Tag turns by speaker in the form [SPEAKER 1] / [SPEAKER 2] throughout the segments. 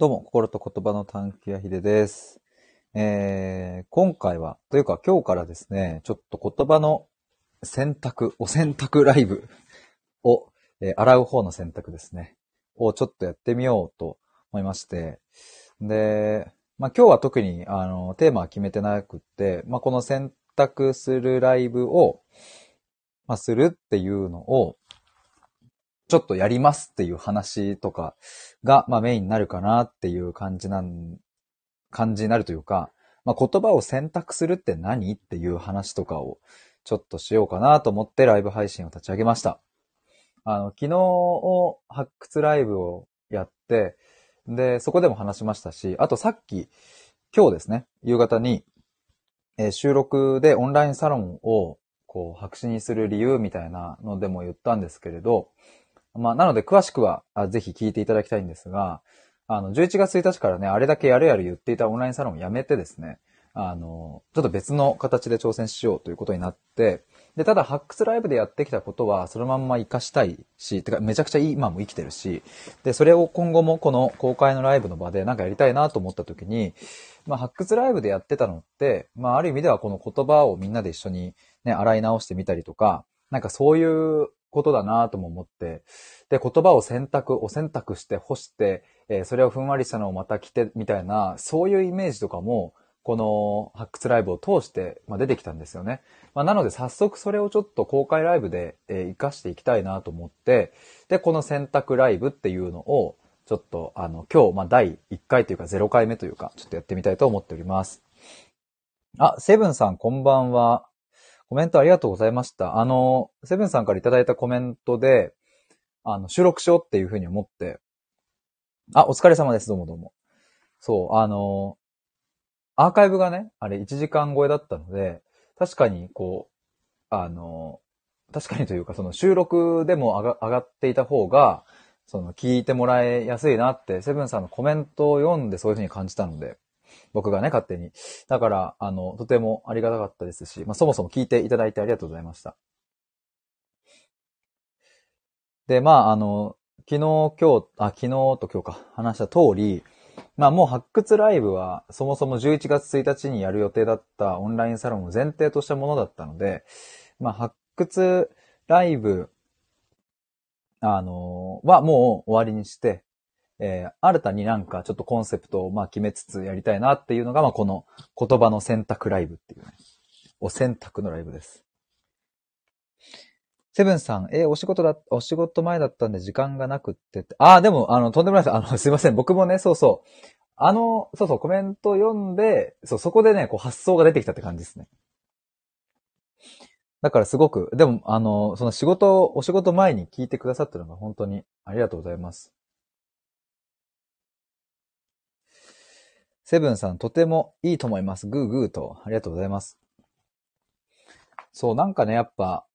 [SPEAKER 1] どうも、心と言葉の探求やひでです。えー、今回は、というか今日からですね、ちょっと言葉の選択、お選択ライブ を、えー洗う方の選択ですね、をちょっとやってみようと思いまして、で、まあ今日は特に、あの、テーマは決めてなくって、まあこの選択するライブを、まあするっていうのを、ちょっとやりますっていう話とかが、まあメインになるかなっていう感じなん、感じになるというか、まあ言葉を選択するって何っていう話とかをちょっとしようかなと思ってライブ配信を立ち上げました。あの、昨日発掘ライブをやって、で、そこでも話しましたし、あとさっき、今日ですね、夕方に、えー収録でオンラインサロンをこう白紙にする理由みたいなのでも言ったんですけれど、まあ、なので詳しくはあぜひ聞いていただきたいんですが、あの、11月1日からね、あれだけやるやる言っていたオンラインサロンをやめてですね、あの、ちょっと別の形で挑戦しようということになって、で、ただ発掘ライブでやってきたことはそのまんま活かしたいし、てかめちゃくちゃいい今も生きてるし、で、それを今後もこの公開のライブの場でなんかやりたいなと思った時に、まあ発掘ライブでやってたのって、まあある意味ではこの言葉をみんなで一緒にね、洗い直してみたりとか、なんかそういうことだなとも思って、で、言葉を選択、お選択して干して、えーそれをふんわりしたのをまた着てみたいな、そういうイメージとかも、この発掘ライブを通して、まあ、出てきたんですよね。まあ、なので早速それをちょっと公開ライブで、えー活かしていきたいなと思って、で、この選択ライブっていうのを、ちょっとあの、今日、まあ、第1回というか0回目というか、ちょっとやってみたいと思っております。あ、セブンさんこんばんは。コメントありがとうございました。あの、セブンさんからいただいたコメントで、あの、収録しようっていうふうに思って、あ、お疲れ様です。どうもどうも。そう、あの、アーカイブがね、あれ1時間超えだったので、確かにこう、あの、確かにというか、その収録でも上が上がっていた方が、その聞いてもらいやすいなって、セブンさんのコメントを読んでそういうふうに感じたので、僕がね、勝手に。だから、あの、とてもありがたかったですし、まあ、そもそも聞いていただいてありがとうございました。で、まあ、あの、昨日、今日、あ、昨日と今日か、話した通り、まあもう発掘ライブはそもそも11月1日にやる予定だったオンラインサロンを前提としたものだったので、まあ発掘ライブ、あのはもう終わりにして、えー新たになんかちょっとコンセプトをまあ決めつつやりたいなっていうのが、まあこの言葉の選択ライブっていうね、お選択のライブです。セブンさん、えーお仕事だ、お仕事前だったんで時間がなくってって。ああ、でも、あの、とんでもないです。あの、すいません。僕もね、そうそう。あの、そうそう、コメント読んで、そう、そこでね、こう発想が出てきたって感じですね。だからすごく、でも、あの、その仕事、お仕事前に聞いてくださったのが本当にありがとうございます。セブンさん、とてもいいと思います。グーグーと、ありがとうございます。そう、なんかね、やっぱ、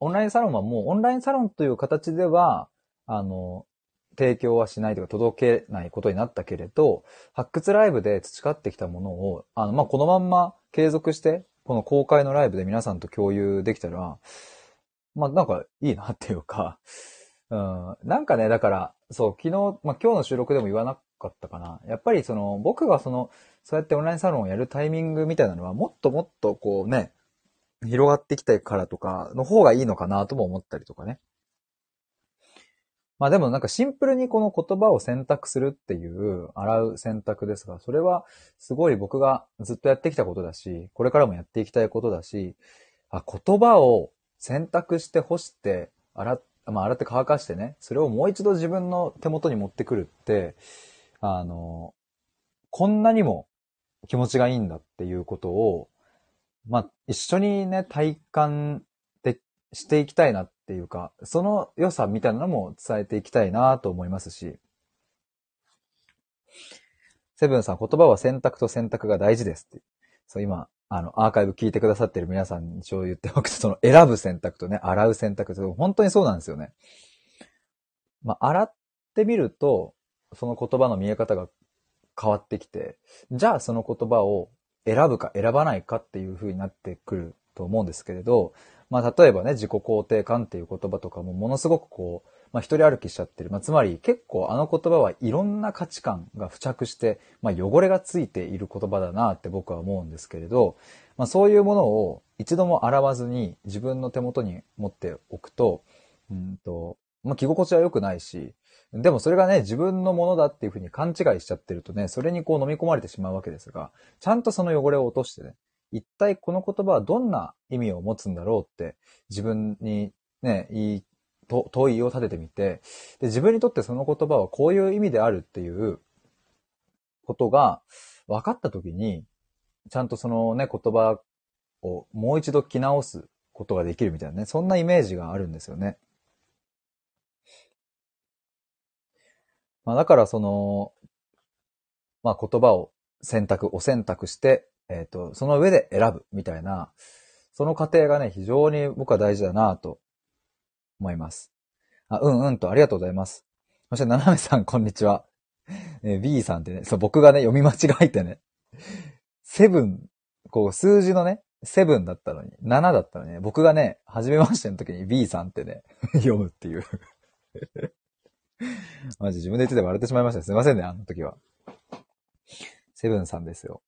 [SPEAKER 1] オンラインサロンはもう、オンラインサロンという形では、あの、提供はしないというか、届けないことになったけれど、発掘ライブで培ってきたものを、あの、まあ、このまんま継続して、この公開のライブで皆さんと共有できたら、まあ、なんかいいなっていうか、うん、なんかね、だから、そう、昨日、まあ、今日の収録でも言わなかったかな。やっぱりその、僕がその、そうやってオンラインサロンをやるタイミングみたいなのは、もっともっとこうね、広がってきたからとかの方がいいのかなとも思ったりとかね。まあでもなんかシンプルにこの言葉を選択するっていう洗う選択ですが、それはすごい僕がずっとやってきたことだし、これからもやっていきたいことだし、あ言葉を選択して干して、洗っ、まあ洗って乾かしてね、それをもう一度自分の手元に持ってくるって、あの、こんなにも気持ちがいいんだっていうことを、まあ、一緒にね、体感でしていきたいなっていうか、その良さみたいなのも伝えていきたいなと思いますし。セブンさん、言葉は選択と選択が大事ですって。そう、今、あの、アーカイブ聞いてくださってる皆さんに一応言っておくと、その選ぶ選択とね、洗う選択と、本当にそうなんですよね。まあ、洗ってみると、その言葉の見え方が変わってきて、じゃあその言葉を選ぶか選ばないかっていう風になってくると思うんですけれど、まあ例えばね、自己肯定感っていう言葉とかもものすごくこう、まあ一人歩きしちゃってる。まあつまり結構あの言葉はいろんな価値観が付着して、まあ汚れがついている言葉だなって僕は思うんですけれど、まあそういうものを一度も洗わずに自分の手元に持っておくと、うんと、まあ着心地は良くないし、でもそれがね、自分のものだっていうふうに勘違いしちゃってるとね、それにこう飲み込まれてしまうわけですが、ちゃんとその汚れを落としてね、一体この言葉はどんな意味を持つんだろうって自分にね、いいと問いを立ててみてで、自分にとってその言葉はこういう意味であるっていうことが分かったときに、ちゃんとそのね、言葉をもう一度着直すことができるみたいなね、そんなイメージがあるんですよね。まあだからその、まあ言葉を選択、お選択して、えっ、ー、と、その上で選ぶみたいな、その過程がね、非常に僕は大事だなと思います。あ、うんうんと、ありがとうございます。そして、ななめさん、こんにちは。え B さんってね、そう、僕がね、読み間違えてね、セブン、こう、数字のね、セブンだったのに、7だったのにね、僕がね、初めましての時に B さんってね、読むっていう マジ自分で言ってて笑ってしまいました。すいませんね、あの時は。セブンさんですよ。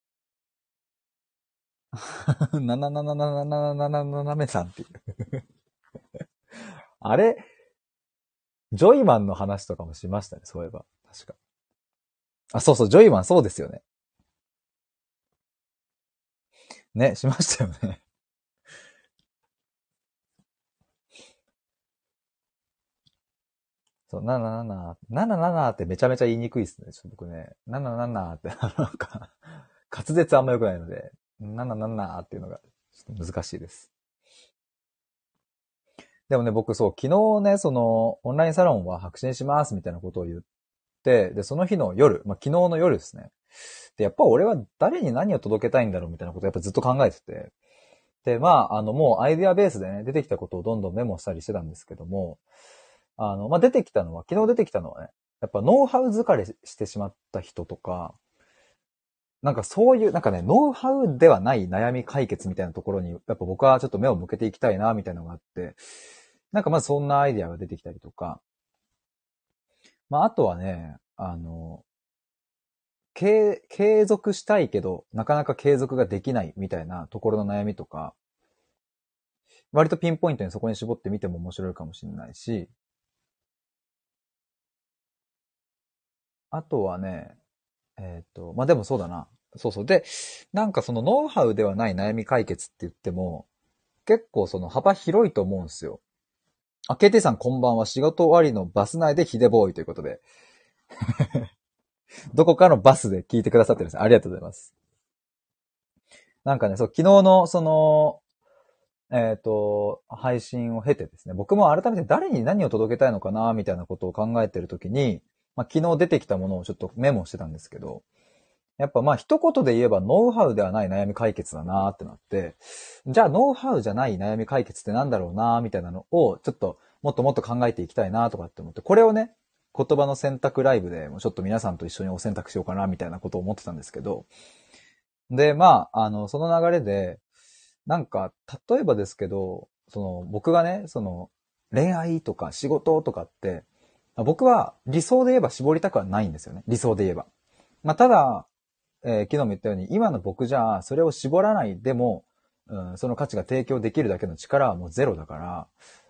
[SPEAKER 1] なななななななななななめさんっていう。あれ、ジョイマンの話とかもしましたね、そういえば。確か。あ、そうそう、ジョイマンそうですよね。ね、しましたよね。そう、77、77ってめちゃめちゃ言いにくいですね。ちょっと僕ね、77って、なんか、滑舌あんま良くないので、77っていうのがちょっと難しいです。でもね、僕そう、昨日ね、その、オンラインサロンは白紙にしますみたいなことを言って、で、その日の夜、まあ、昨日の夜ですね。で、やっぱ俺は誰に何を届けたいんだろうみたいなことをやっぱずっと考えてて。で、まあ、あの、もうアイデアベースでね、出てきたことをどんどんメモしたりしてたんですけども、あの、まあ、出てきたのは、昨日出てきたのはね、やっぱノウハウ疲れしてしまった人とか、なんかそういう、なんかね、ノウハウではない悩み解決みたいなところに、やっぱ僕はちょっと目を向けていきたいな、みたいなのがあって、なんかまずそんなアイディアが出てきたりとか、まああとはね、あの、継、継続したいけど、なかなか継続ができないみたいなところの悩みとか、割とピンポイントにそこに絞ってみても面白いかもしれないし、あとはね、えっ、ー、と、まあ、でもそうだな。そうそう。で、なんかそのノウハウではない悩み解決って言っても、結構その幅広いと思うんですよ。あ、KT さんこんばんは。仕事終わりのバス内でヒデボーイということで。どこかのバスで聞いてくださってるんです。ありがとうございます。なんかね、そう、昨日のその、えっ、ー、と、配信を経てですね、僕も改めて誰に何を届けたいのかな、みたいなことを考えてるときに、まあ、昨日出てきたものをちょっとメモしてたんですけど、やっぱまあ一言で言えばノウハウではない悩み解決だなーってなって、じゃあノウハウじゃない悩み解決ってなんだろうなーみたいなのをちょっともっともっと考えていきたいなーとかって思って、これをね、言葉の選択ライブでもうちょっと皆さんと一緒にお選択しようかなみたいなことを思ってたんですけど、で、まあ、あの、その流れで、なんか、例えばですけど、その、僕がね、その、恋愛とか仕事とかって、僕は理想で言えば絞りたくはないんですよね。理想で言えば。まあ、ただ、えー、昨日も言ったように、今の僕じゃ、それを絞らないでも、うん、その価値が提供できるだけの力はもうゼロだから、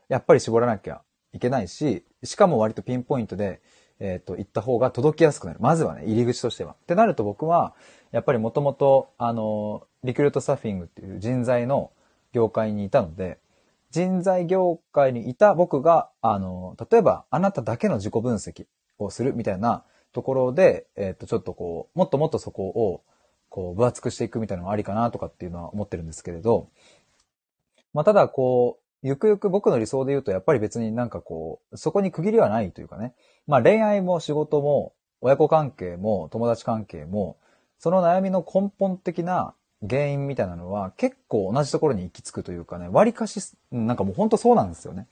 [SPEAKER 1] やっぱり絞らなきゃいけないし、しかも割とピンポイントで、えっ、ー、と、行った方が届きやすくなる。まずはね、入り口としては。ってなると僕は、やっぱりもともと、あの、リクルートサーフィングっていう人材の業界にいたので、人材業界にいた僕が、あの、例えばあなただけの自己分析をするみたいなところで、えっ、と、ちょっとこう、もっともっとそこを、こう、分厚くしていくみたいなのがありかなとかっていうのは思ってるんですけれど、まあ、ただこう、ゆくゆく僕の理想で言うと、やっぱり別になんかこう、そこに区切りはないというかね。まあ恋愛も仕事も、親子関係も、友達関係も、その悩みの根本的な原因みたいなのは結構同じところに行き着くというかね、割かし、なんかもうほんとそうなんですよね。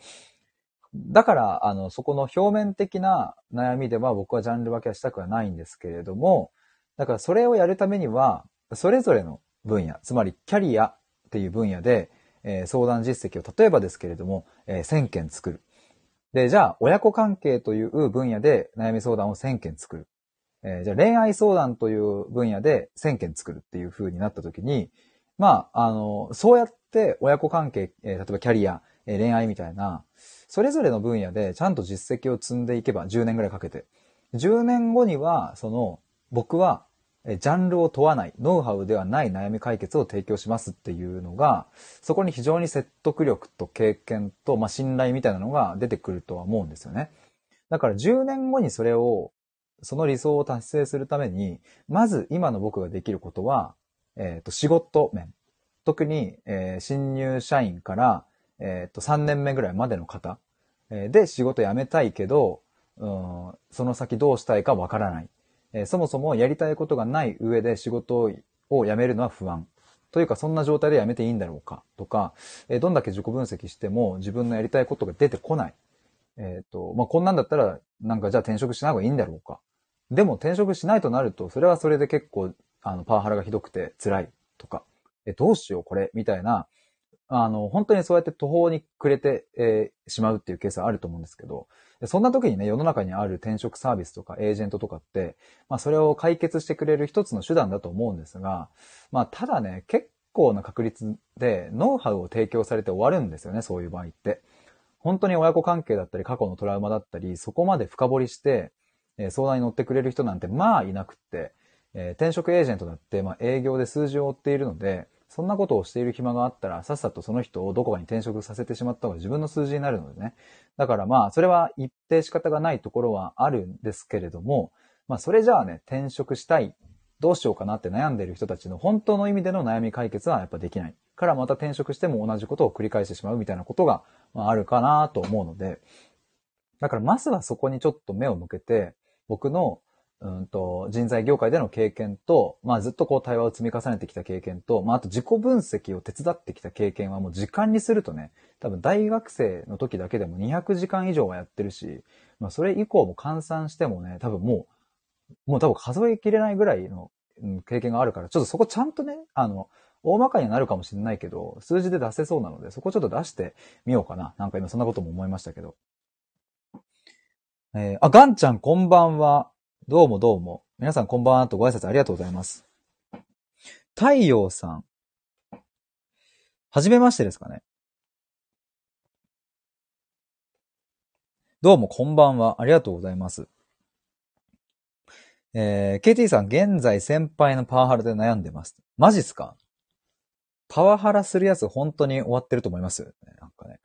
[SPEAKER 1] だから、あの、そこの表面的な悩みでは僕はジャンル分けはしたくはないんですけれども、だからそれをやるためには、それぞれの分野、つまりキャリアっていう分野で、えー相談実績を、例えばですけれども、えー1000件作る。で、じゃあ、親子関係という分野で悩み相談を1000件作る。えーじゃあ、恋愛相談という分野で1000件作るっていう風になった時に、まあ、あの、そうやって親子関係、えー例えばキャリア、えー恋愛みたいな、それぞれの分野でちゃんと実績を積んでいけば、10年ぐらいかけて。10年後には、その、僕は、えジャンルを問わない、ノウハウではない悩み解決を提供しますっていうのが、そこに非常に説得力と経験と、まあ、信頼みたいなのが出てくるとは思うんですよね。だから10年後にそれを、その理想を達成するために、まず今の僕ができることは、えっ、と、仕事面。特に、えー新入社員から、えっ、と、3年目ぐらいまでの方、えーで仕事辞めたいけど、うん、その先どうしたいかわからない。えーそもそもやりたいことがない上で仕事を辞めるのは不安。というか、そんな状態で辞めていいんだろうかとか、えーどんだけ自己分析しても自分のやりたいことが出てこない。えっ、と、まあ、こんなんだったら、なんかじゃあ転職しない方がいいんだろうか。でも転職しないとなると、それはそれで結構、あの、パワハラがひどくて辛いとか、え、どうしようこれ、みたいな、あの、本当にそうやって途方に暮れて、えーしまうっていうケースはあると思うんですけど、そんな時にね、世の中にある転職サービスとかエージェントとかって、まあそれを解決してくれる一つの手段だと思うんですが、まあただね、結構な確率でノウハウを提供されて終わるんですよね、そういう場合って。本当に親子関係だったり過去のトラウマだったり、そこまで深掘りして、え相談に乗ってくれる人なんてまあいなくって、え転職エージェントだって、まあ営業で数字を追っているので、そんなことをしている暇があったら、さっさとその人をどこかに転職させてしまった方が自分の数字になるのでね。だからまあ、それは一定仕方がないところはあるんですけれども、まあ、それじゃあね、転職したい、どうしようかなって悩んでいる人たちの本当の意味での悩み解決はやっぱできない。からまた転職しても同じことを繰り返してしまうみたいなことが、まあ、あるかなと思うので、だからまずはそこにちょっと目を向けて、僕のうんと人材業界での経験と、まあずっとこう対話を積み重ねてきた経験と、まああと自己分析を手伝ってきた経験はもう時間にするとね、多分大学生の時だけでも200時間以上はやってるし、まあそれ以降も換算してもね、多分もう、もう多分数えきれないぐらいの経験があるから、ちょっとそこちゃんとね、あの、大まかにはなるかもしれないけど、数字で出せそうなので、そこちょっと出してみようかな。なんか今そんなことも思いましたけど。えーあ、ガンちゃんこんばんは。どうもどうも。皆さんこんばんはとご挨拶ありがとうございます。太陽さん。はじめましてですかね。どうもこんばんは。ありがとうございます。えー、KT さん、現在先輩のパワハラで悩んでます。マジっすか？パワハラするやつ本当に終わってると思います？なんかね。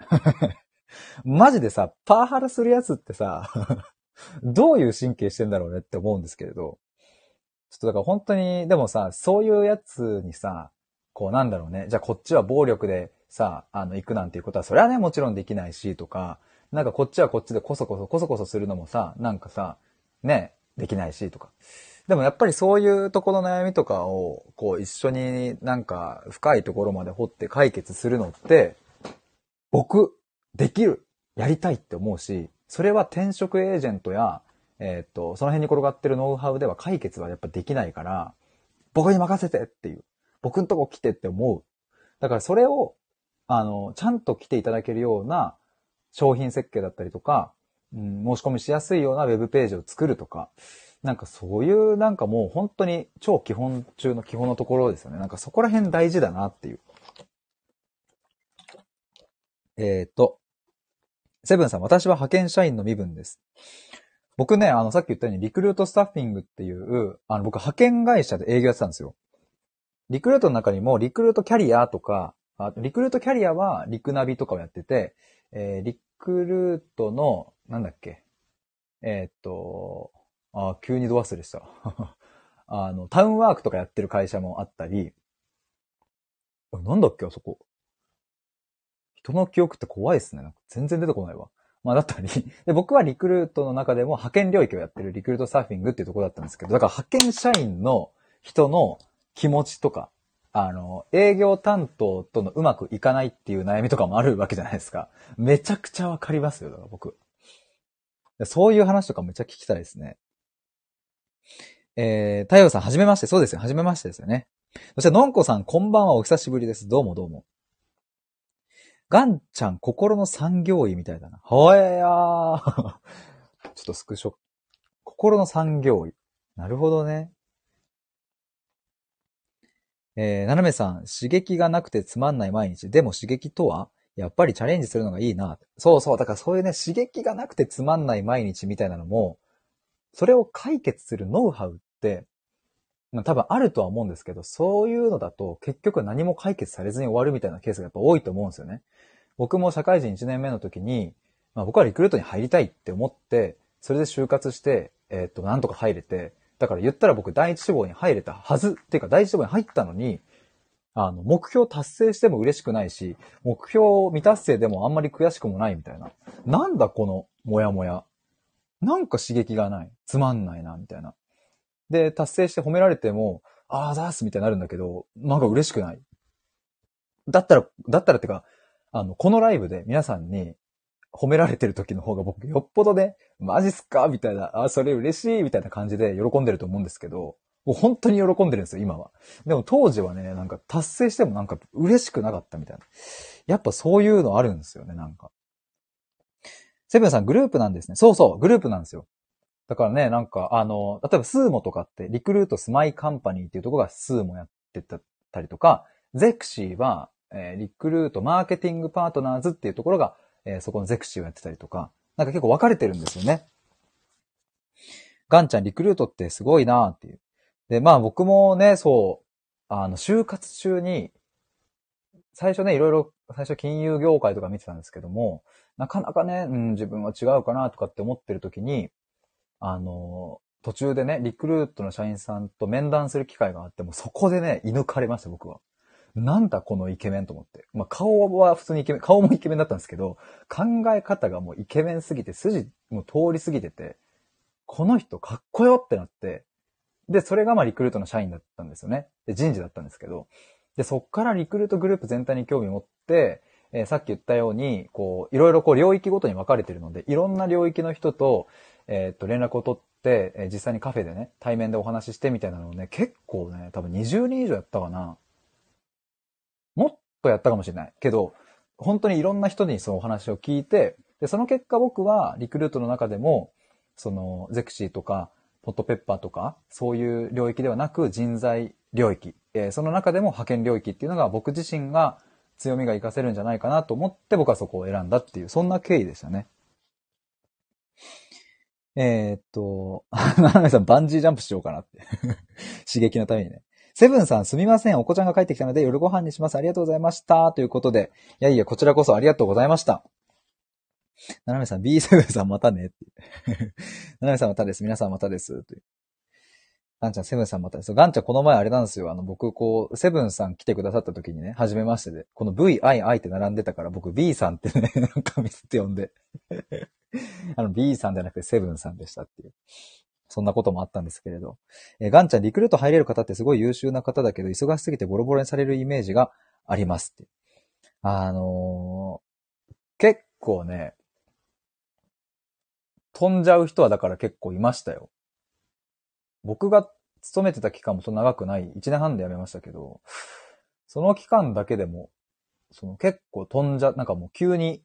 [SPEAKER 1] マジでさ、パワハラするやつってさ、どういう神経してんだろうねって思うんですけれど。ちょっとだから本当に、でもさ、そういうやつにさ、こうなんだろうね。じゃあこっちは暴力でさ、あの、行くなんていうことは、それはね、もちろんできないし、とか、なんかこっちはこっちでこそこそ、こそこそするのもさ、なんかさ、ね、できないし、とか。でもやっぱりそういうところの悩みとかを、こう一緒になんか深いところまで掘って解決するのって、僕、できる、やりたいって思うし、それは転職エージェントや、えーっと、その辺に転がってるノウハウでは解決はやっぱできないから、僕に任せてっていう。僕んとこ来てって思う。だからそれを、あの、ちゃんと来ていただけるような商品設計だったりとか、うん、申し込みしやすいようなウェブページを作るとか、なんかそういうなんかもう本当に超基本中の基本のところですよね。なんかそこら辺大事だなっていう。えっ、と、セブンさん、私は派遣社員の身分です。僕ね、あの、さっき言ったようにリクルートスタッフィングっていう、あの、僕派遣会社で営業やってたんですよ。リクルートの中にも、リクルートキャリアとか、あリクルートキャリアはリクナビとかをやってて、えーリクルートの、なんだっけ、えーっと、あ、急にど忘れした。あの、タウンワークとかやってる会社もあったり、なんだっけ、あそこ。人の記憶って怖いですね。なんか全然出てこないわ。まあだったり。で、僕はリクルートの中でも派遣領域をやってるリクルートサーフィングっていうところだったんですけど、だから派遣社員の人の気持ちとか、あの、営業担当とのうまくいかないっていう悩みとかもあるわけじゃないですか。めちゃくちゃわかりますよ、だから僕。そういう話とかめっちゃ聞きたいですね。えー、太陽さん、はじめまして。そうですよ。はじめましてですよね。そして、のんこさん、こんばんは。お久しぶりです。どうもどうも。ガンちゃん心の産業医みたいだな。はえやー。ちょっとスクショ。心の産業医。なるほどね。えー、ななめさん、刺激がなくてつまんない毎日。でも刺激とはやっぱりチャレンジするのがいいな。そうそう。だからそういうね、刺激がなくてつまんない毎日みたいなのも、それを解決するノウハウって、まあ、多分あるとは思うんですけど、そういうのだと結局何も解決されずに終わるみたいなケースがやっぱ多いと思うんですよね。僕も社会人1年目の時に、まあ、僕はリクルートに入りたいって思って、それで就活して、えー、っと、なんとか入れて、だから言ったら僕第一志望に入れたはずっていうか第一志望に入ったのに、あの、目標達成しても嬉しくないし、目標未達成でもあんまり悔しくもないみたいな。なんだこのモヤモヤ。なんか刺激がない。つまんないな、みたいな。で、達成して褒められても、ああ、ザースみたいになるんだけど、なんか嬉しくない。だったら、だったらってか、あの、このライブで皆さんに褒められてる時の方が僕よっぽどね、マジっすかみたいな、あ、それ嬉しいみたいな感じで喜んでると思うんですけど、もう本当に喜んでるんですよ、今は。でも当時はね、なんか達成してもなんか嬉しくなかったみたいな。やっぱそういうのあるんですよね、なんか。セブンさんグループなんですね。そうそう、グループなんですよ。だからね、なんか、あの、例えばスーモとかって、リクルートスマイカンパニーっていうところがスーモやってたりとか、ゼクシーは、えー、リクルートマーケティングパートナーズっていうところが、えー、そこのゼクシーをやってたりとか、なんか結構分かれてるんですよね。ガンちゃんリクルートってすごいなーっていう。で、まあ僕もね、そう、あの、就活中に、最初ね、いろいろ、最初金融業界とか見てたんですけども、なかなかね、うん、自分は違うかなとかって思ってる時に、あの、途中でね、リクルートの社員さんと面談する機会があっても、そこでね、射抜かれました、僕は。なんだこのイケメンと思って。まあ、顔は普通にイケメン、顔もイケメンだったんですけど、考え方がもうイケメンすぎて、筋も通り過ぎてて、この人かっこよってなって、で、それがまあリクルートの社員だったんですよね。で、人事だったんですけど、で、そっからリクルートグループ全体に興味を持って、えー、さっき言ったように、こう、いろいろこう領域ごとに分かれてるので、いろんな領域の人と、えー、っと、連絡を取って、えー、実際にカフェでね、対面でお話ししてみたいなのをね、結構ね、多分20人以上やったかな。もっとやったかもしれない。けど、本当にいろんな人にそのお話を聞いて、で、その結果僕はリクルートの中でも、その、ゼクシーとか、ポットペッパーとか、そういう領域ではなく人材領域、えー、その中でも派遣領域っていうのが僕自身が強みが活かせるんじゃないかなと思って僕はそこを選んだっていう、そんな経緯でしたね。えー、っと、ななめさんバンジージャンプしようかなって 刺激のためにね。セブンさんすみません。お子ちゃんが帰ってきたので夜ご飯にします。ありがとうございました。ということで。いやいや、こちらこそありがとうございました。ななめさん、B7 さんまたね。ななめさんまたです。皆さんまたです。という。ガンちゃん、セブンさんまたです。ガンちゃん、この前あれなんですよ。あの、僕、こう、セブンさん来てくださった時にね、初めましてで、この V、I、I って並んでたから、僕 B さんってね、なんかミスって呼んで。あの、B さんじゃなくてセブンさんでしたっていう。そんなこともあったんですけれど。えー、ガンちゃん、リクルート入れる方ってすごい優秀な方だけど、忙しすぎてボロボロにされるイメージがありますって。あのー、結構ね、飛んじゃう人はだから結構いましたよ。僕が勤めてた期間もそんな長くない、1年半で辞めましたけど、その期間だけでも、その結構飛んじゃ、なんかもう急に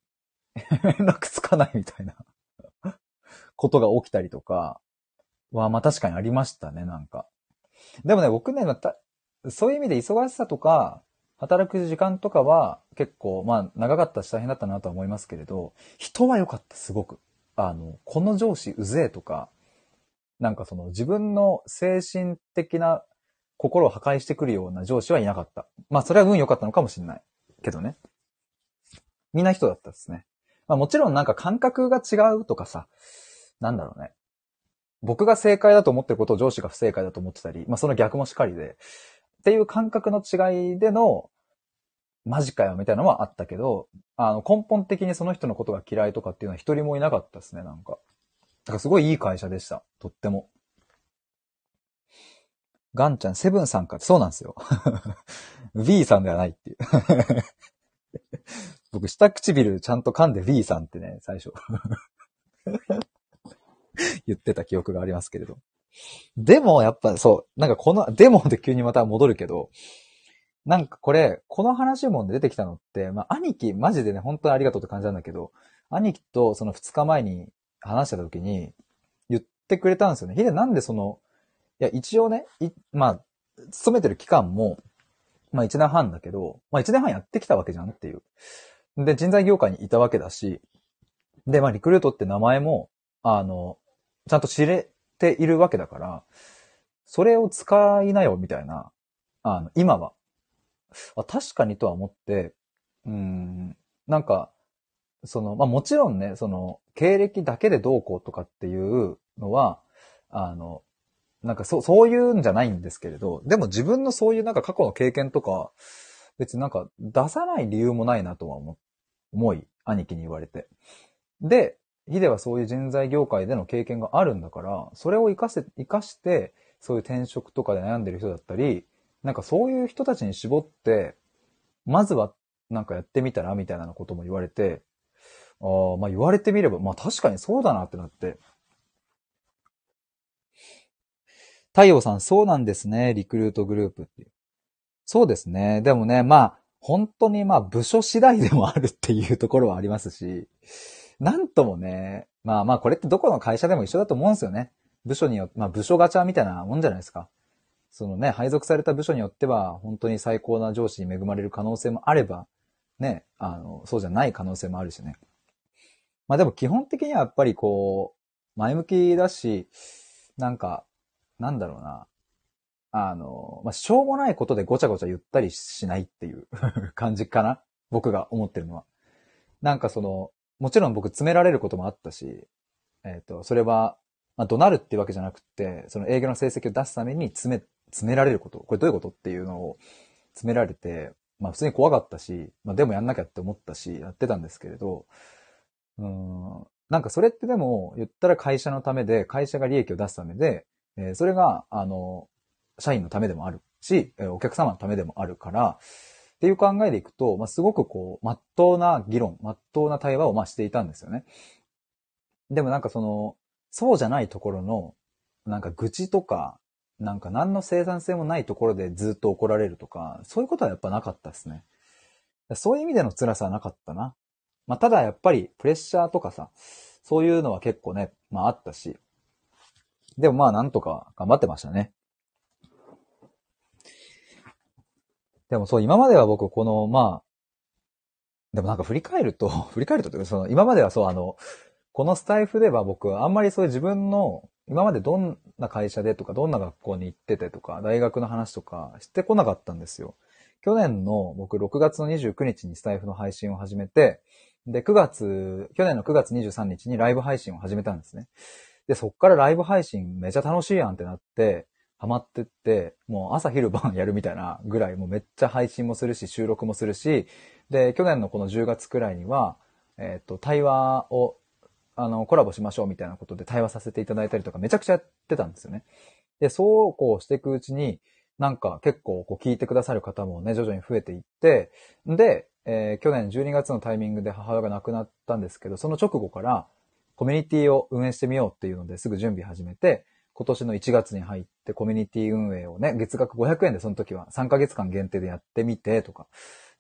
[SPEAKER 1] 連絡つかないみたいなことが起きたりとかは、まあ確かにありましたね、なんか。でもね、僕ね、また、そういう意味で忙しさとか、働く時間とかは結構、まあ長かったし大変だったなとは思いますけれど、人は良かった、すごく。あの、この上司うぜえとか、なんかその自分の精神的な心を破壊してくるような上司はいなかった。まあそれは運良かったのかもしれない。けどね。みんな人だったですね。まあもちろんなんか感覚が違うとかさ、なんだろうね。僕が正解だと思ってることを上司が不正解だと思ってたり、まあその逆もしかりで、っていう感覚の違いでの、マジかよみたいなのはあったけど、あの根本的にその人のことが嫌いとかっていうのは一人もいなかったですね、なんか。だからすごいいい会社でした。とっても。ガンちゃん、セブンさんかって。そうなんですよ。V さんではないっていう。僕、下唇ちゃんと噛んで V さんってね、最初。言ってた記憶がありますけれど。でも、やっぱそう、なんかこの、でもで急にまた戻るけど、なんかこれ、この話も出てきたのって、まあ、兄貴、マジでね、本当にありがとうって感じなんだけど、兄貴とその2日前に話した時に、言ってくれたんですよね。ヒデなんでその、いや、一応ね、まあ、勤めてる期間も、まあ1年半だけど、まあ1年半やってきたわけじゃんっていう。で、人材業界にいたわけだし、で、まあリクルートって名前も、あの、ちゃんと知れているわけだから、それを使いなよ、みたいな、あの、今は。あ確かにとは思って、うん、なんか、その、まあもちろんね、その、経歴だけでどうこうとかっていうのは、あの、なんかそう、そういうんじゃないんですけれど、でも自分のそういうなんか過去の経験とか、別になんか出さない理由もないなとは思っ思い、兄貴に言われて。で、ヒデはそういう人材業界での経験があるんだから、それを活かせ、活かして、そういう転職とかで悩んでる人だったり、なんかそういう人たちに絞って、まずはなんかやってみたらみたいなことも言われて、ああ、まあ言われてみれば、まあ確かにそうだなってなって。太陽さん、そうなんですね。リクルートグループっていう。そうですね。でもね、まあ、本当にまあ部署次第でもあるっていうところはありますし、なんともね、まあまあこれってどこの会社でも一緒だと思うんですよね。部署によって、まあ部署ガチャみたいなもんじゃないですか。そのね、配属された部署によっては、本当に最高な上司に恵まれる可能性もあれば、ね、あの、そうじゃない可能性もあるしね。まあでも基本的にはやっぱりこう、前向きだし、なんか、なんだろうな。あの、まあ、しょうもないことでごちゃごちゃ言ったりしないっていう 感じかな僕が思ってるのは。なんかその、もちろん僕詰められることもあったし、えっ、と、それは、まあ、怒鳴るっていうわけじゃなくて、その営業の成績を出すために詰め、詰められること。これどういうことっていうのを詰められて、まあ普通に怖かったし、まあでもやんなきゃって思ったし、やってたんですけれど、うん、なんかそれってでも言ったら会社のためで、会社が利益を出すためで、えーそれが、あの、社員のためでもあるし、お客様のためでもあるから、っていう考えでいくと、まあ、すごくこう、まっとうな議論、まっとうな対話をまあしていたんですよね。でもなんかその、そうじゃないところの、なんか愚痴とか、なんか何の生産性もないところでずっと怒られるとか、そういうことはやっぱなかったですね。そういう意味での辛さはなかったな。まあ、ただやっぱりプレッシャーとかさ、そういうのは結構ね、まああったし。でもまあなんとか頑張ってましたね。でもそう、今までは僕この、まあ、でもなんか振り返ると、振り返るという、その、今まではそう、あの、このスタイフでは僕、あんまりそういう自分の、今までどんな会社でとか、どんな学校に行っててとか、大学の話とかしてこなかったんですよ。去年の僕6月の29日にスタイフの配信を始めて、で、9月、去年の9月23日にライブ配信を始めたんですね。で、そっからライブ配信めちゃ楽しいやんってなって、ハマってって、もう朝昼晩やるみたいなぐらい、もうめっちゃ配信もするし、収録もするし、で、去年のこの10月くらいには、えっ、と、対話を、あの、コラボしましょうみたいなことで対話させていただいたりとかめちゃくちゃやってたんですよね。で、そうこうしていくうちに、なんか結構こう聞いてくださる方もね、徐々に増えていって、で、えー去年12月のタイミングで母親が亡くなったんですけど、その直後からコミュニティを運営してみようっていうのですぐ準備始めて、今年の1月に入ってコミュニティ運営をね、月額500円でその時は3ヶ月間限定でやってみてとか。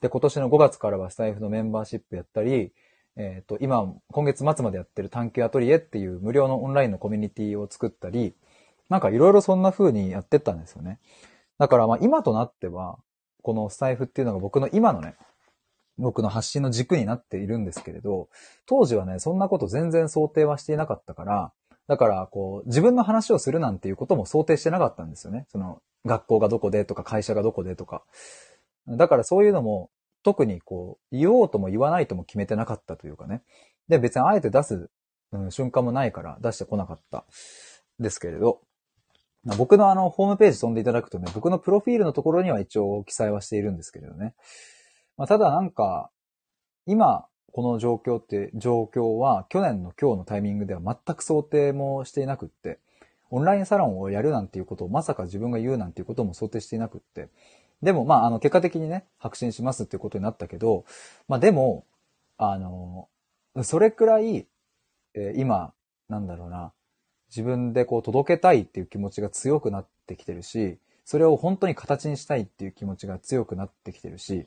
[SPEAKER 1] で、今年の5月からはスタイフのメンバーシップやったり、えっ、と、今、今月末までやってる探求アトリエっていう無料のオンラインのコミュニティを作ったり、なんかいろいろそんな風にやってったんですよね。だからまあ今となっては、このスタイフっていうのが僕の今のね、僕の発信の軸になっているんですけれど、当時はね、そんなこと全然想定はしていなかったから、だから、こう、自分の話をするなんていうことも想定してなかったんですよね。その、学校がどこでとか、会社がどこでとか。だからそういうのも、特にこう、言おうとも言わないとも決めてなかったというかね。で、別にあえて出す、うん瞬間もないから出してこなかった。ですけれど、僕のあの、ホームページ飛んでいただくとね、僕のプロフィールのところには一応記載はしているんですけれどね。まあ、ただなんか、今、この状況って、状況は去年の今日のタイミングでは全く想定もしていなくって、オンラインサロンをやるなんていうことをまさか自分が言うなんていうことも想定していなくって。でも、まあ、あの、結果的にね、白信しますっていうことになったけど、まあでも、あの、それくらい、えー今、なんだろうな、自分でこう届けたいっていう気持ちが強くなってきてるし、それを本当に形にしたいっていう気持ちが強くなってきてるし、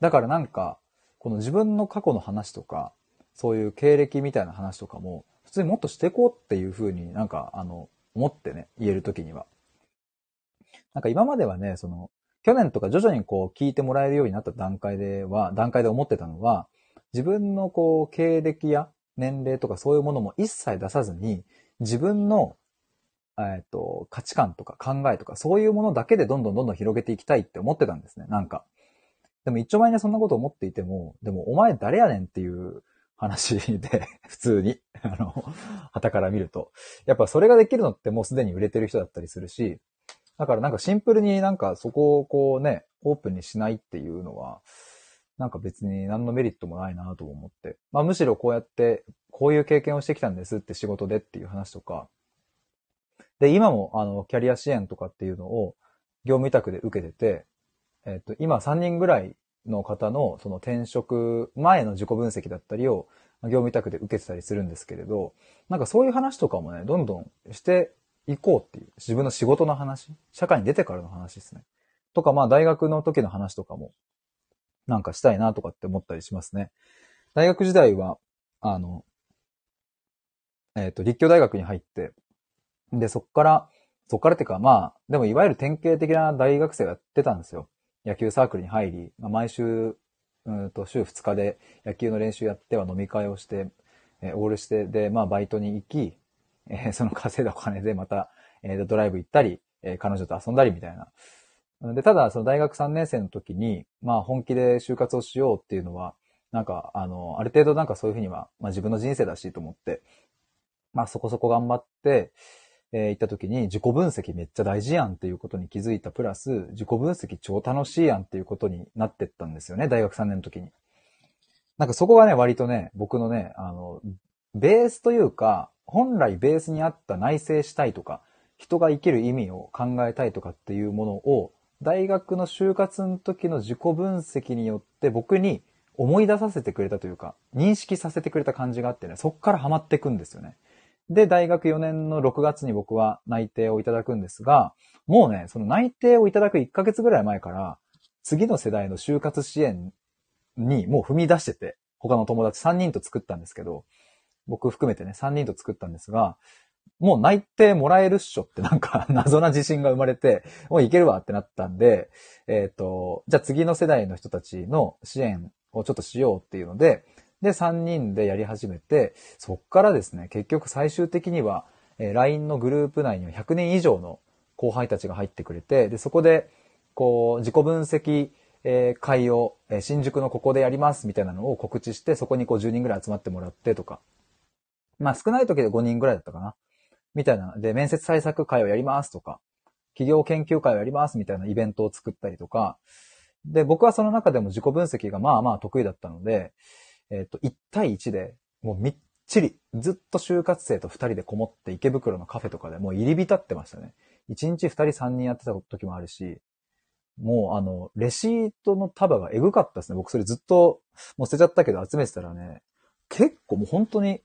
[SPEAKER 1] だからなんか、この自分の過去の話とか、そういう経歴みたいな話とかも、普通にもっとしていこうっていうふうになんか、あの、思ってね、言えるときには。なんか今まではね、その、去年とか徐々にこう聞いてもらえるようになった段階では、段階で思ってたのは、自分のこう経歴や年齢とかそういうものも一切出さずに、自分のえっ、と、価値観とか考えとか、そういうものだけでどんどんどんどん広げていきたいって思ってたんですね、なんか。でも一丁前にそんなこと思っていても、でもお前誰やねんっていう話で、普通に、あの、旗から見ると。やっぱそれができるのってもうすでに売れてる人だったりするし、だからなんかシンプルになんかそこをこうね、オープンにしないっていうのは、なんか別に何のメリットもないなと思って。まあむしろこうやって、こういう経験をしてきたんですって仕事でっていう話とか、で、今も、あの、キャリア支援とかっていうのを、業務委託で受けてて、えっ、と、今3人ぐらいの方の、その転職前の自己分析だったりを、業務委託で受けてたりするんですけれど、なんかそういう話とかもね、どんどんしていこうっていう、自分の仕事の話、社会に出てからの話ですね。とか、まあ大学の時の話とかも、なんかしたいなとかって思ったりしますね。大学時代は、あの、えっ、と、立教大学に入って、で、そっから、そっからっていうか、まあ、でもいわゆる典型的な大学生をやってたんですよ。野球サークルに入り、まあ、毎週、うんと、週2日で野球の練習やっては飲み会をして、えー、オールして、で、まあ、バイトに行き、えー、その稼いだお金でまた、えー、ドライブ行ったり、えー、彼女と遊んだりみたいな。で、ただ、その大学3年生の時に、まあ、本気で就活をしようっていうのは、なんか、あの、ある程度なんかそういうふうには、まあ自分の人生だしと思って、まあそこそこ頑張って、えー、行った時に自己分析めっちゃ大事やんっていうことに気づいたプラス、自己分析超楽しいやんっていうことになってったんですよね、大学3年の時に。なんかそこがね、割とね、僕のね、あの、ベースというか、本来ベースにあった内省したいとか、人が生きる意味を考えたいとかっていうものを、大学の就活の時の自己分析によって僕に思い出させてくれたというか、認識させてくれた感じがあってね、そっからハマっていくんですよね。で、大学4年の6月に僕は内定をいただくんですが、もうね、その内定をいただく1ヶ月ぐらい前から、次の世代の就活支援にもう踏み出してて、他の友達3人と作ったんですけど、僕含めてね、3人と作ったんですが、もう内定もらえるっしょってなんか 謎な自信が生まれて、もういけるわってなったんで、えっ、ー、と、じゃあ次の世代の人たちの支援をちょっとしようっていうので、で、3人でやり始めて、そっからですね、結局最終的には、えー、LINE のグループ内には100年以上の後輩たちが入ってくれて、で、そこで、こう、自己分析、えー、会を、えー、新宿のここでやりますみたいなのを告知して、そこにこう10人ぐらい集まってもらってとか。まあ少ない時で5人ぐらいだったかな。みたいな。で、面接対策会をやりますとか、企業研究会をやりますみたいなイベントを作ったりとか。で、僕はその中でも自己分析がまあまあ得意だったので、えっ、と、1対1で、もうみっちり、ずっと就活生と2人でこもって池袋のカフェとかでもう入り浸ってましたね。1日2人3人やってた時もあるし、もうあの、レシートの束がエグかったですね。僕それずっと、もう捨てちゃったけど集めてたらね、結構もう本当に、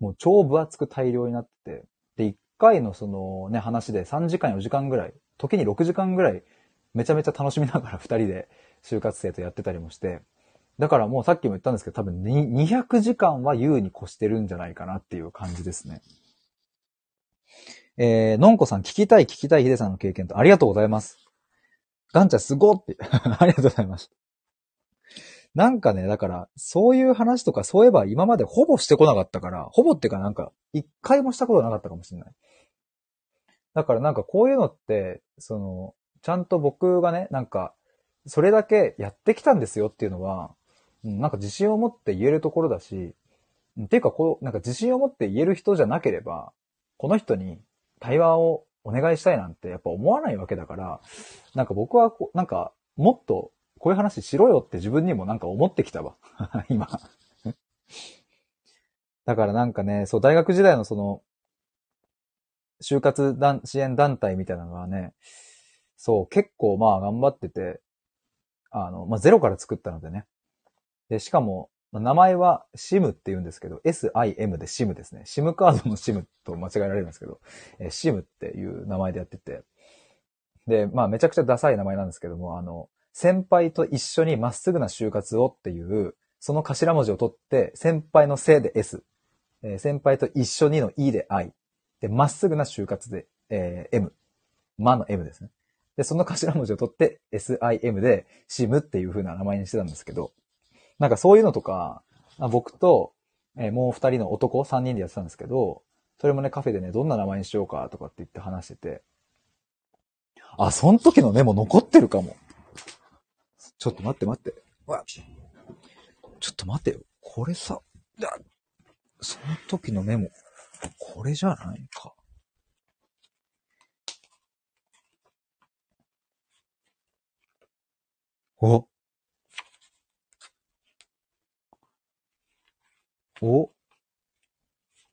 [SPEAKER 1] もう超分厚く大量になってて、で、1回のそのね、話で3時間4時間ぐらい、時に6時間ぐらい、めちゃめちゃ楽しみながら2人で就活生とやってたりもして、だからもうさっきも言ったんですけど、多分200時間は優に越してるんじゃないかなっていう感じですね。えー、のんこさん聞きたい聞きたいヒデさんの経験とありがとうございます。ガンちゃんすごって。ありがとうございました。なんかね、だから、そういう話とか、そういえば今までほぼしてこなかったから、ほぼっていうかなんか、一回もしたことなかったかもしれない。だからなんかこういうのって、その、ちゃんと僕がね、なんか、それだけやってきたんですよっていうのは、なんか自信を持って言えるところだし、っていうかこう、なんか自信を持って言える人じゃなければ、この人に対話をお願いしたいなんてやっぱ思わないわけだから、なんか僕はこう、なんかもっとこういう話しろよって自分にもなんか思ってきたわ。今。だからなんかね、そう、大学時代のその、就活団支援団体みたいなのがね、そう、結構まあ頑張ってて、あの、まあゼロから作ったのでね、で、しかも、名前は SIM って言うんですけど、SIM で SIM ですね。SIM カードの SIM と間違えられるんですけど、え SIM っていう名前でやってて。で、まあめちゃくちゃダサい名前なんですけども、あの、先輩と一緒にまっすぐな就活をっていう、その頭文字を取って、先輩のせいで S、えー先輩と一緒にの E で I、で、まっすぐな就活で、えー M、まの M ですね。で、その頭文字を取って SIM で SIM っていう風な名前にしてたんですけど、なんかそういうのとか、僕と、えーもう二人の男三人でやってたんですけど、それもね、カフェでね、どんな名前にしようかとかって言って話してて、あ、その時のメモ残ってるかも。ちょっと待って待って。わちょっと待ってよ。これさ、その時のメモ、これじゃないか。おお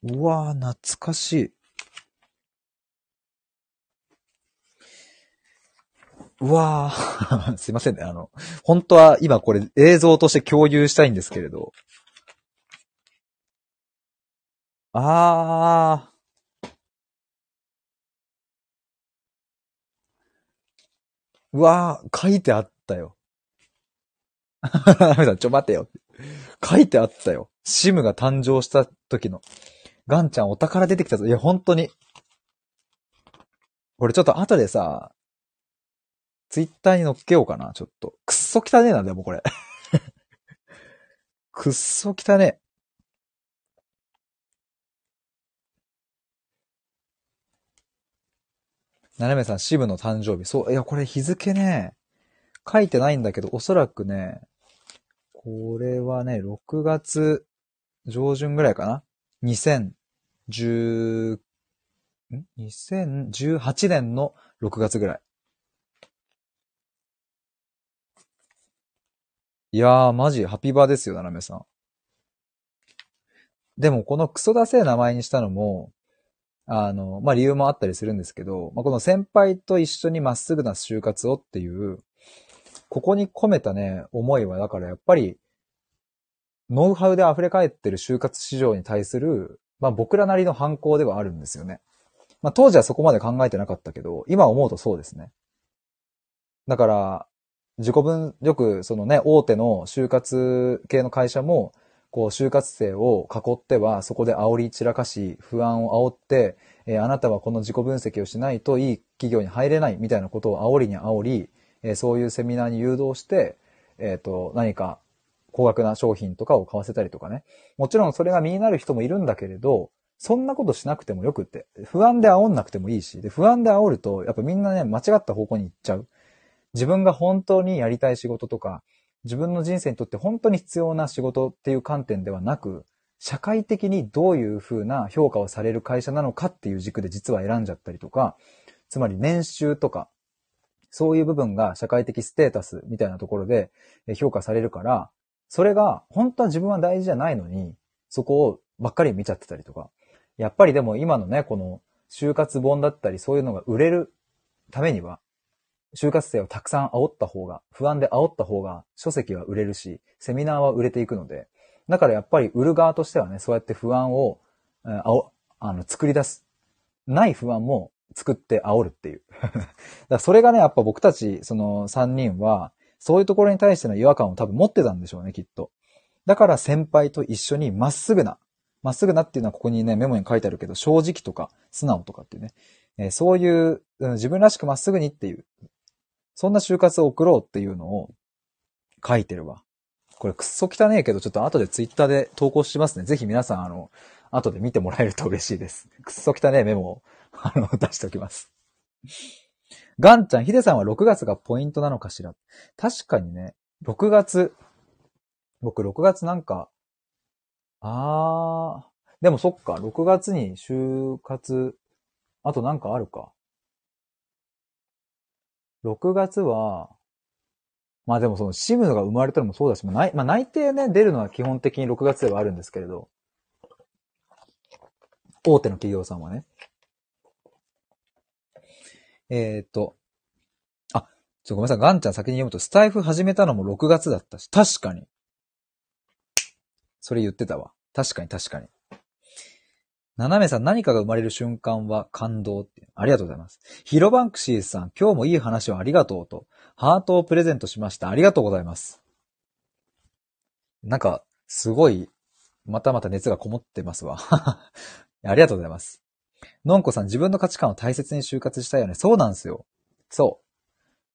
[SPEAKER 1] うわぁ、懐かしい。うわぁ、すいませんね。あの、本当は今これ映像として共有したいんですけれど。あー。うわぁ、書いてあったよ。ナメさん、ちょ待てよ。書いてあったよ。シムが誕生した時の。ガンちゃんお宝出てきたぞ。いや、本当に。これちょっと後でさ、ツイッターに載っけようかな、ちょっと。くっそ汚ねえな、でもこれ。くっそ汚ねえ。ななめさん、シムの誕生日。そう、いや、これ日付ね、書いてないんだけど、おそらくね、これはね、6月上旬ぐらいかな ?2010、ん ?2018 年の6月ぐらい。いやー、マジ、ハピバーですよ、ななめさん。でも、このクソダセえ名前にしたのも、あの、まあ、理由もあったりするんですけど、まあ、この先輩と一緒にまっすぐな就活をっていう、ここに込めたね、思いは、だからやっぱり、ノウハウで溢れ返ってる就活市場に対する、まあ、僕らなりの反抗ではあるんですよね。まあ、当時はそこまで考えてなかったけど、今思うとそうですね。だから、自己分、よくそのね、大手の就活系の会社も、こう、就活生を囲っては、そこで煽り散らかし、不安を煽って、えーあなたはこの自己分析をしないといい企業に入れないみたいなことを煽りに煽り、えーそういうセミナーに誘導して、えっ、と、何か高額な商品とかを買わせたりとかね。もちろんそれが身になる人もいるんだけれど、そんなことしなくてもよくって。不安で煽んなくてもいいし、で不安で煽ると、やっぱみんなね、間違った方向に行っちゃう。自分が本当にやりたい仕事とか、自分の人生にとって本当に必要な仕事っていう観点ではなく、社会的にどういう風な評価をされる会社なのかっていう軸で実は選んじゃったりとか、つまり年収とか、そういう部分が社会的ステータスみたいなところで評価されるから、それが本当は自分は大事じゃないのに、そこをばっかり見ちゃってたりとか。やっぱりでも今のね、この就活本だったりそういうのが売れるためには、就活生をたくさん煽った方が、不安で煽った方が書籍は売れるし、セミナーは売れていくので、だからやっぱり売る側としてはね、そうやって不安を、あおあの作り出す。ない不安も作って煽るっていう。だからそれがね、やっぱ僕たち、その3人は、そういうところに対しての違和感を多分持ってたんでしょうね、きっと。だから先輩と一緒にまっすぐな、まっすぐなっていうのはここにね、メモに書いてあるけど、正直とか素直とかっていうね、えーそういう、うん自分らしくまっすぐにっていう、そんな就活を送ろうっていうのを書いてるわ。これくっそ汚ねえけど、ちょっと後でツイッターで投稿しますね。ぜひ皆さん、あの、後で見てもらえると嬉しいです。くっそ汚ねえメモを、あの、出しておきます。ガンちゃん、ヒデさんは6月がポイントなのかしら？確かにね、6月、僕6月なんか、あー、でもそっか、6月に就活、あとなんかあるか。6月は、まあでもそのシムが生まれたのもそうだし、まあ内,、まあ、内定ね、出るのは基本的に6月ではあるんですけれど、大手の企業さんはね。えっ、と、あ、ちょ、ごめんなさい、ガンちゃん先に読むと、スタイフ始めたのも6月だったし、確かに。それ言ってたわ。確かに確かに。斜めさん、何かが生まれる瞬間は感動って。ありがとうございます。ヒロバンクシーさん、今日もいい話をありがとうと、ハートをプレゼントしました。ありがとうございます。なんか、すごい、またまた熱がこもってますわ。ありがとうございます。のんこさん、自分の価値観を大切に就活したいよね。そうなんですよ。そ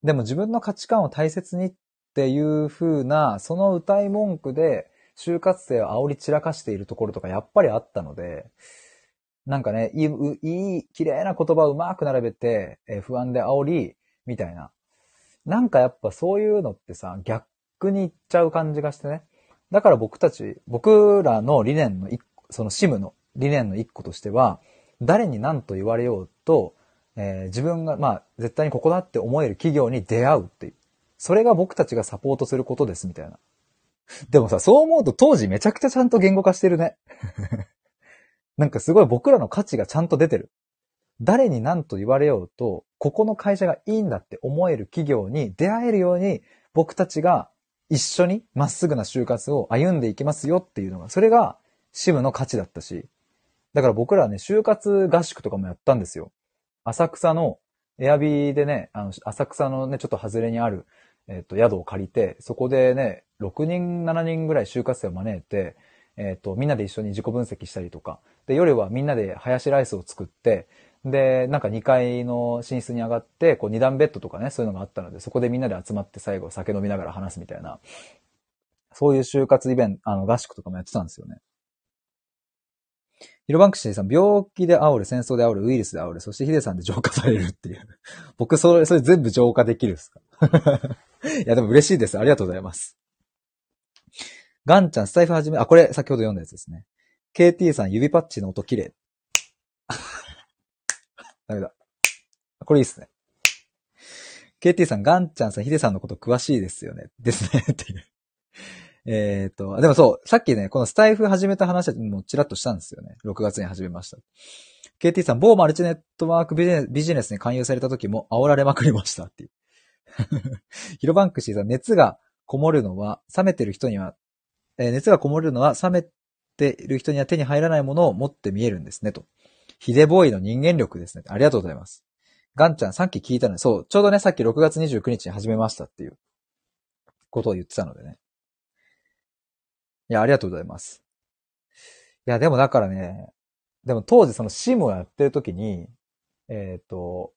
[SPEAKER 1] う。でも自分の価値観を大切にっていう風な、その歌い文句で、就活生を煽り散らかしているところとかやっぱりあったので、なんかね、いい、いい、綺麗な言葉をうまく並べて、えー、不安で煽り、みたいな。なんかやっぱそういうのってさ、逆に言っちゃう感じがしてね。だから僕たち、僕らの理念の一そのシムの理念の一個としては、誰に何と言われようと、えー、自分が、まあ、絶対にここだって思える企業に出会うっていう。それが僕たちがサポートすることです、みたいな。でもさ、そう思うと当時めちゃくちゃちゃんと言語化してるね。なんかすごい僕らの価値がちゃんと出てる。誰に何と言われようと、ここの会社がいいんだって思える企業に出会えるように、僕たちが一緒にまっすぐな就活を歩んでいきますよっていうのが、それがシムの価値だったし、だから僕らはね、就活合宿とかもやったんですよ。浅草のエアビーでね、あの、浅草のね、ちょっと外れにある、えっ、と、宿を借りて、そこでね、6人、7人ぐらい就活生を招いて、えっ、と、みんなで一緒に自己分析したりとか、で、夜はみんなでハヤシライスを作って、で、なんか2階の寝室に上がって、こう2段ベッドとかね、そういうのがあったので、そこでみんなで集まって最後酒飲みながら話すみたいな、そういう就活イベント、あの、合宿とかもやってたんですよね。ヒロバンクシーさん、病気で煽る、戦争で煽る、ウイルスで煽る、そしてヒデさんで浄化されるっていう。僕、それ、それ全部浄化できるんですか いや、でも嬉しいです。ありがとうございます。ガンちゃん、スタイフ始め、あ、これ、先ほど読んだやつですね。KT さん、指パッチの音綺麗。ダメだ。これいいっすね。KT さん、ガンちゃんさん、ヒデさんのこと詳しいですよね。ですね。っていう。えっ、と、でもそう、さっきね、このスタイフ始めた話もちらっとしたんですよね。6月に始めました。KT さん、某マルチネットワークビジネスに勧誘された時も煽られまくりましたっていう。ヒロバンクシーさん、熱がこもるのは、冷めてる人にはえー、熱がこもるのは冷めてる人には手に入らないものを持って見えるんですね、と。ヒデボーイの人間力ですね。ありがとうございます。ガンちゃん、さっき聞いたので、そう、ちょうどね、さっき6月29日に始めましたっていうことを言ってたのでね。いや、ありがとうございます。いや、でもだからね、でも当時そのシムをやってる時に、えっ、ー、と、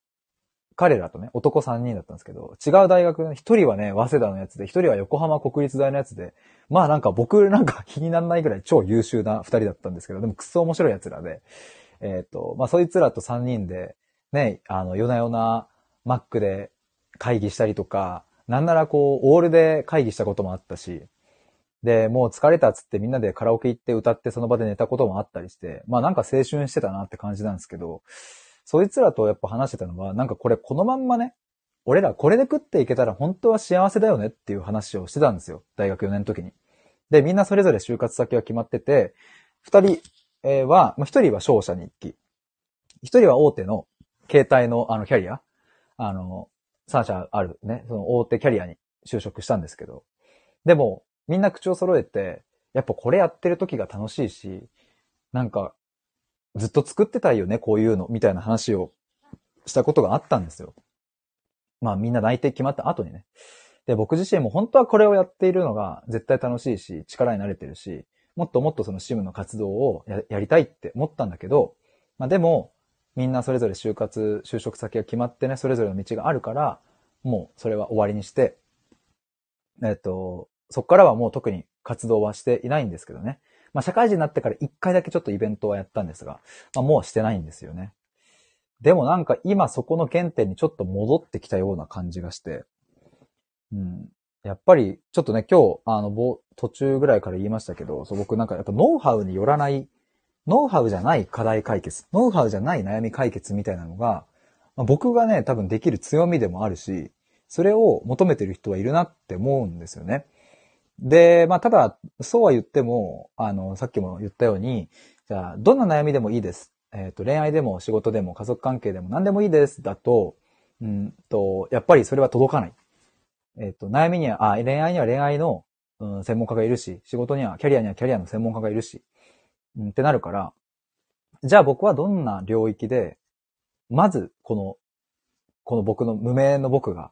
[SPEAKER 1] 彼らとね、男3人だったんですけど、違う大学の、一人はね、早稲田のやつで、一人は横浜国立大のやつで、まあなんか僕なんか気にならないぐらい超優秀な二人だったんですけど、でもくっそ面白い奴らで、えっ、ー、と、まあそいつらと3人で、ね、あの、夜な夜な Mac で会議したりとか、なんならこう、オールで会議したこともあったし、で、もう疲れたっつってみんなでカラオケ行って歌ってその場で寝たこともあったりして、まあなんか青春してたなって感じなんですけど、そいつらとやっぱ話してたのは、なんかこれこのまんまね、俺らこれで食っていけたら本当は幸せだよねっていう話をしてたんですよ。大学4年の時に。で、みんなそれぞれ就活先は決まってて、二人は、一人は商社に行き、一人は大手の携帯のあのキャリア、あの、3社あるね、その大手キャリアに就職したんですけど、でも、みんな口を揃えて、やっぱこれやってる時が楽しいし、なんか、ずっと作ってたいよね、こういうの、みたいな話をしたことがあったんですよ。まあみんな内定決まった後にね。で、僕自身も本当はこれをやっているのが絶対楽しいし、力になれてるし、もっともっとそのシムの活動をやりたいって思ったんだけど、まあでも、みんなそれぞれ就活、就職先が決まってね、それぞれの道があるから、もうそれは終わりにして、えっと、そこからはもう特に活動はしていないんですけどね。まあ社会人になってから一回だけちょっとイベントはやったんですが、まあもうしてないんですよね。でもなんか今そこの原点にちょっと戻ってきたような感じがして、うん。やっぱり、ちょっとね、今日、あの、途中ぐらいから言いましたけど、そう僕なんかやっぱノウハウによらない、ノウハウじゃない課題解決、ノウハウじゃない悩み解決みたいなのが、まあ、僕がね、多分できる強みでもあるし、それを求めてる人はいるなって思うんですよね。で、まあ、ただ、そうは言っても、あの、さっきも言ったように、じゃあ、どんな悩みでもいいです。えっ、ー、と、恋愛でも仕事でも家族関係でも何でもいいです。だと、うんと、やっぱりそれは届かない。えっ、ー、と、悩みには、あ、恋愛には恋愛の、うん、専門家がいるし、仕事には、キャリアにはキャリアの専門家がいるし、うん、ってなるから、じゃあ僕はどんな領域で、まず、この、この僕の無名の僕が、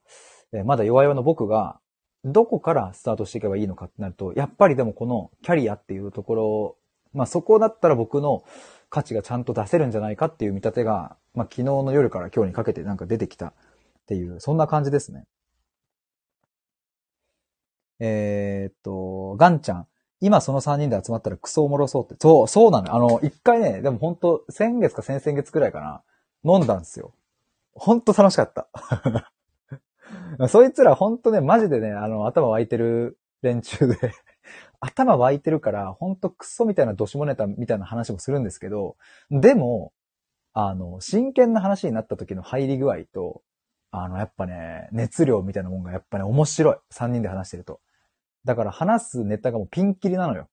[SPEAKER 1] えまだ弱々の僕が、どこからスタートしていけばいいのかってなると、やっぱりでもこのキャリアっていうところ、まあそこだったら僕の価値がちゃんと出せるんじゃないかっていう見立てが、まあ昨日の夜から今日にかけてなんか出てきたっていう、そんな感じですね。えー、っと、ガンちゃん。今その3人で集まったらクソおもろそうって。そう、そうなの。あの、一回ね、でも本当先月か先々月くらいかな、飲んだんですよ。ほんと楽しかった。そいつらほんとね、マジでね、あの、頭湧いてる連中で 頭湧いてるから、ほんとクソみたいなどしもネタみたいな話もするんですけど、でも、あの、真剣な話になった時の入り具合と、あの、やっぱね、熱量みたいなもんがやっぱね、面白い。3人で話してると。だから話すネタがもうピンキリなのよ。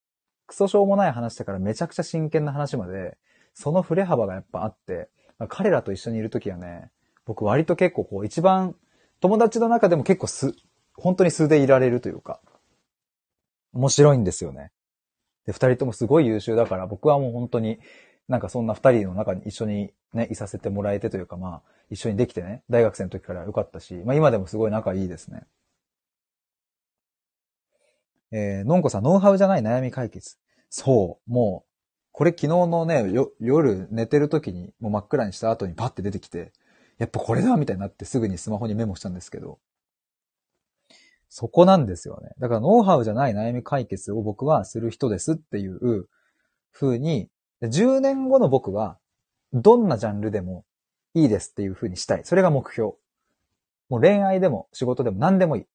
[SPEAKER 1] クソしょうもない話だからめちゃくちゃ真剣な話まで、その振れ幅がやっぱあって、彼らと一緒にいるときはね、僕割と結構こう一番友達の中でも結構す、本当に素でいられるというか、面白いんですよね。で、二人ともすごい優秀だから、僕はもう本当に、なんかそんな二人の中に一緒にね、いさせてもらえてというか、まあ、一緒にできてね、大学生の時から良かったし、まあ今でもすごい仲いいですね。えー、のんこさん、ノウハウじゃない悩み解決。そう、もう、これ昨日のね、夜寝てる時に、もう真っ暗にした後にパッて出てきて、やっぱこれだみたいになってすぐにスマホにメモしたんですけど、そこなんですよね。だからノウハウじゃない悩み解決を僕はする人ですっていう風に、10年後の僕はどんなジャンルでもいいですっていう風にしたい。それが目標。もう恋愛でも仕事でも何でもいい。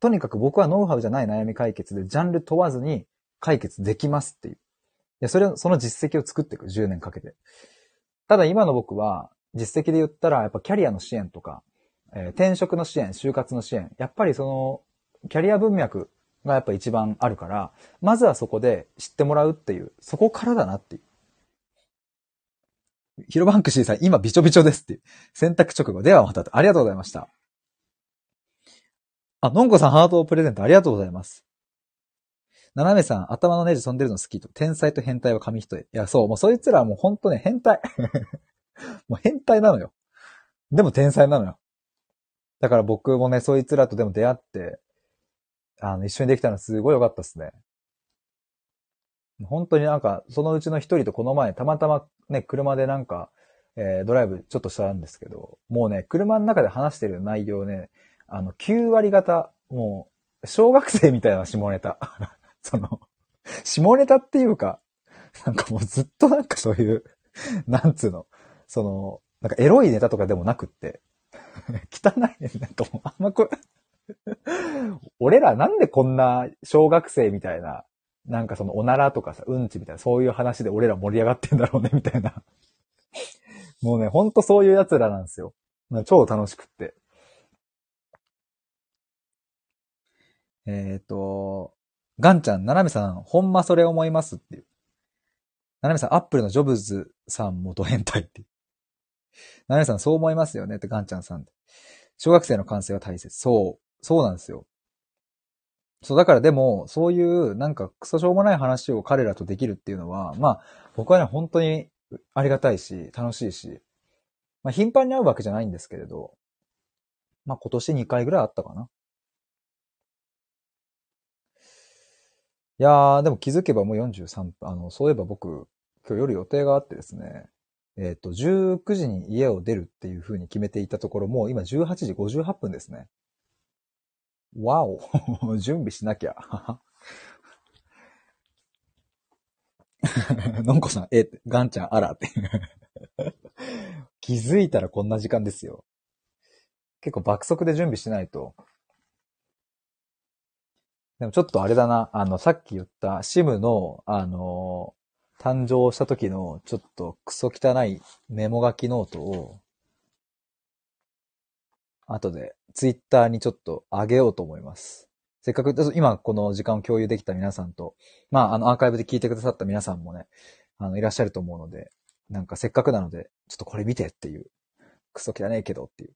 [SPEAKER 1] とにかく僕はノウハウじゃない悩み解決でジャンル問わずに解決できますっていう。で、それを、その実績を作っていく。10年かけて。ただ今の僕は、実績で言ったら、やっぱキャリアの支援とか、えー、転職の支援、就活の支援、やっぱりその、キャリア文脈がやっぱ一番あるから、まずはそこで知ってもらうっていう、そこからだなっていう。ヒロバンクシーさん、今びちょびちょですっていう。選択直後。ではまた。ありがとうございました。あ、のんこさんハートをプレゼントありがとうございます。ななめさん、頭のネジ飛んでるの好きと。天才と変態は紙一重。いや、そう、もうそいつらはもうほんとね、変態。もう変態なのよ。でも天才なのよ。だから僕もね、そいつらとでも出会って、あの、一緒にできたのすごい良かったっすね。本当になんか、そのうちの一人とこの前、たまたまね、車でなんか、えー、ドライブちょっとしたんですけど、もうね、車の中で話してる内容ね、あの、9割方、もう、小学生みたいな下ネタ。その、下ネタっていうか、なんかもうずっとなんかそういう、なんつうの、その、なんかエロいネタとかでもなくって、汚いネタと、あんまこれ 俺らなんでこんな小学生みたいな、なんかそのおならとかさ、うんちみたいな、そういう話で俺ら盛り上がってんだろうね、みたいな。もうね、ほんとそういう奴らなんですよ。超楽しくって。えっ、ー、と、ガンちゃん、ナナメさん、ほんまそれ思いますっていう。ナナメさん、アップルのジョブズさんもド変態っていう。ナナメさん、そう思いますよねってガンちゃんさん。小学生の感性は大切。そう。そうなんですよ。そう、だからでも、そういうなんかクソしょうもない話を彼らとできるっていうのは、まあ、僕はね、本当にありがたいし、楽しいし、まあ、頻繁に会うわけじゃないんですけれど、まあ、今年2回ぐらいあったかな。いやー、でも気づけばもう43分。あの、そういえば僕、今日夜予定があってですね、えっ、ー、と、19時に家を出るっていう風に決めていたところ、も今18時58分ですね。わお 準備しなきゃ。のんこさん、え、ガンちゃん、あらって気づいたらこんな時間ですよ。結構爆速で準備しないと。でもちょっとあれだな、あの、さっき言ったシムの、あの、誕生した時のちょっとクソ汚いメモ書きノートを、後でツイッターにちょっと上げようと思います。せっかく、今この時間を共有できた皆さんと、まあ、あの、アーカイブで聞いてくださった皆さんもね、あの、いらっしゃると思うので、なんかせっかくなので、ちょっとこれ見てっていう、クソ汚いけどっていう。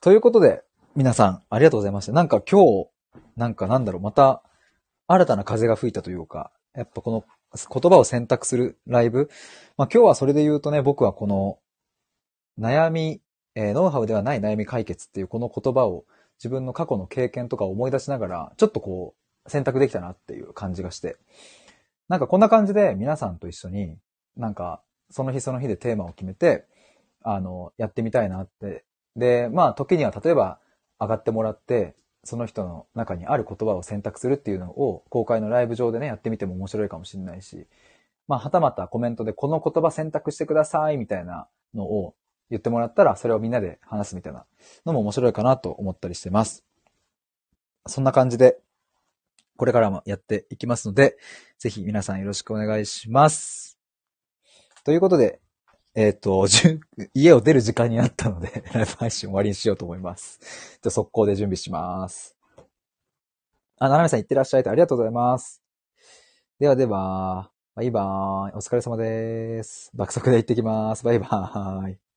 [SPEAKER 1] ということで、皆さん、ありがとうございました。なんか今日、なんかなんだろう、また、新たな風が吹いたというか、やっぱこの言葉を選択するライブ。まあ今日はそれで言うとね、僕はこの悩み、えー、ノウハウではない悩み解決っていうこの言葉を自分の過去の経験とかを思い出しながら、ちょっとこう選択できたなっていう感じがして。なんかこんな感じで皆さんと一緒に、なんかその日その日でテーマを決めて、あの、やってみたいなって。で、まあ時には例えば上がってもらって、その人の中にある言葉を選択するっていうのを公開のライブ上でね、やってみても面白いかもしれないし、まあ、はたまたコメントでこの言葉選択してくださいみたいなのを言ってもらったら、それをみんなで話すみたいなのも面白いかなと思ったりしてます。そんな感じで、これからもやっていきますので、ぜひ皆さんよろしくお願いします。ということで、えっ、ー、と、家を出る時間になったので、ライブ配信終わりにしようと思います。じゃ速攻で準備します。あ、ななみさん行ってらっしゃいとありがとうございます。ではでは、バイバーイ。お疲れ様です。爆速で行ってきます。バイバーイ。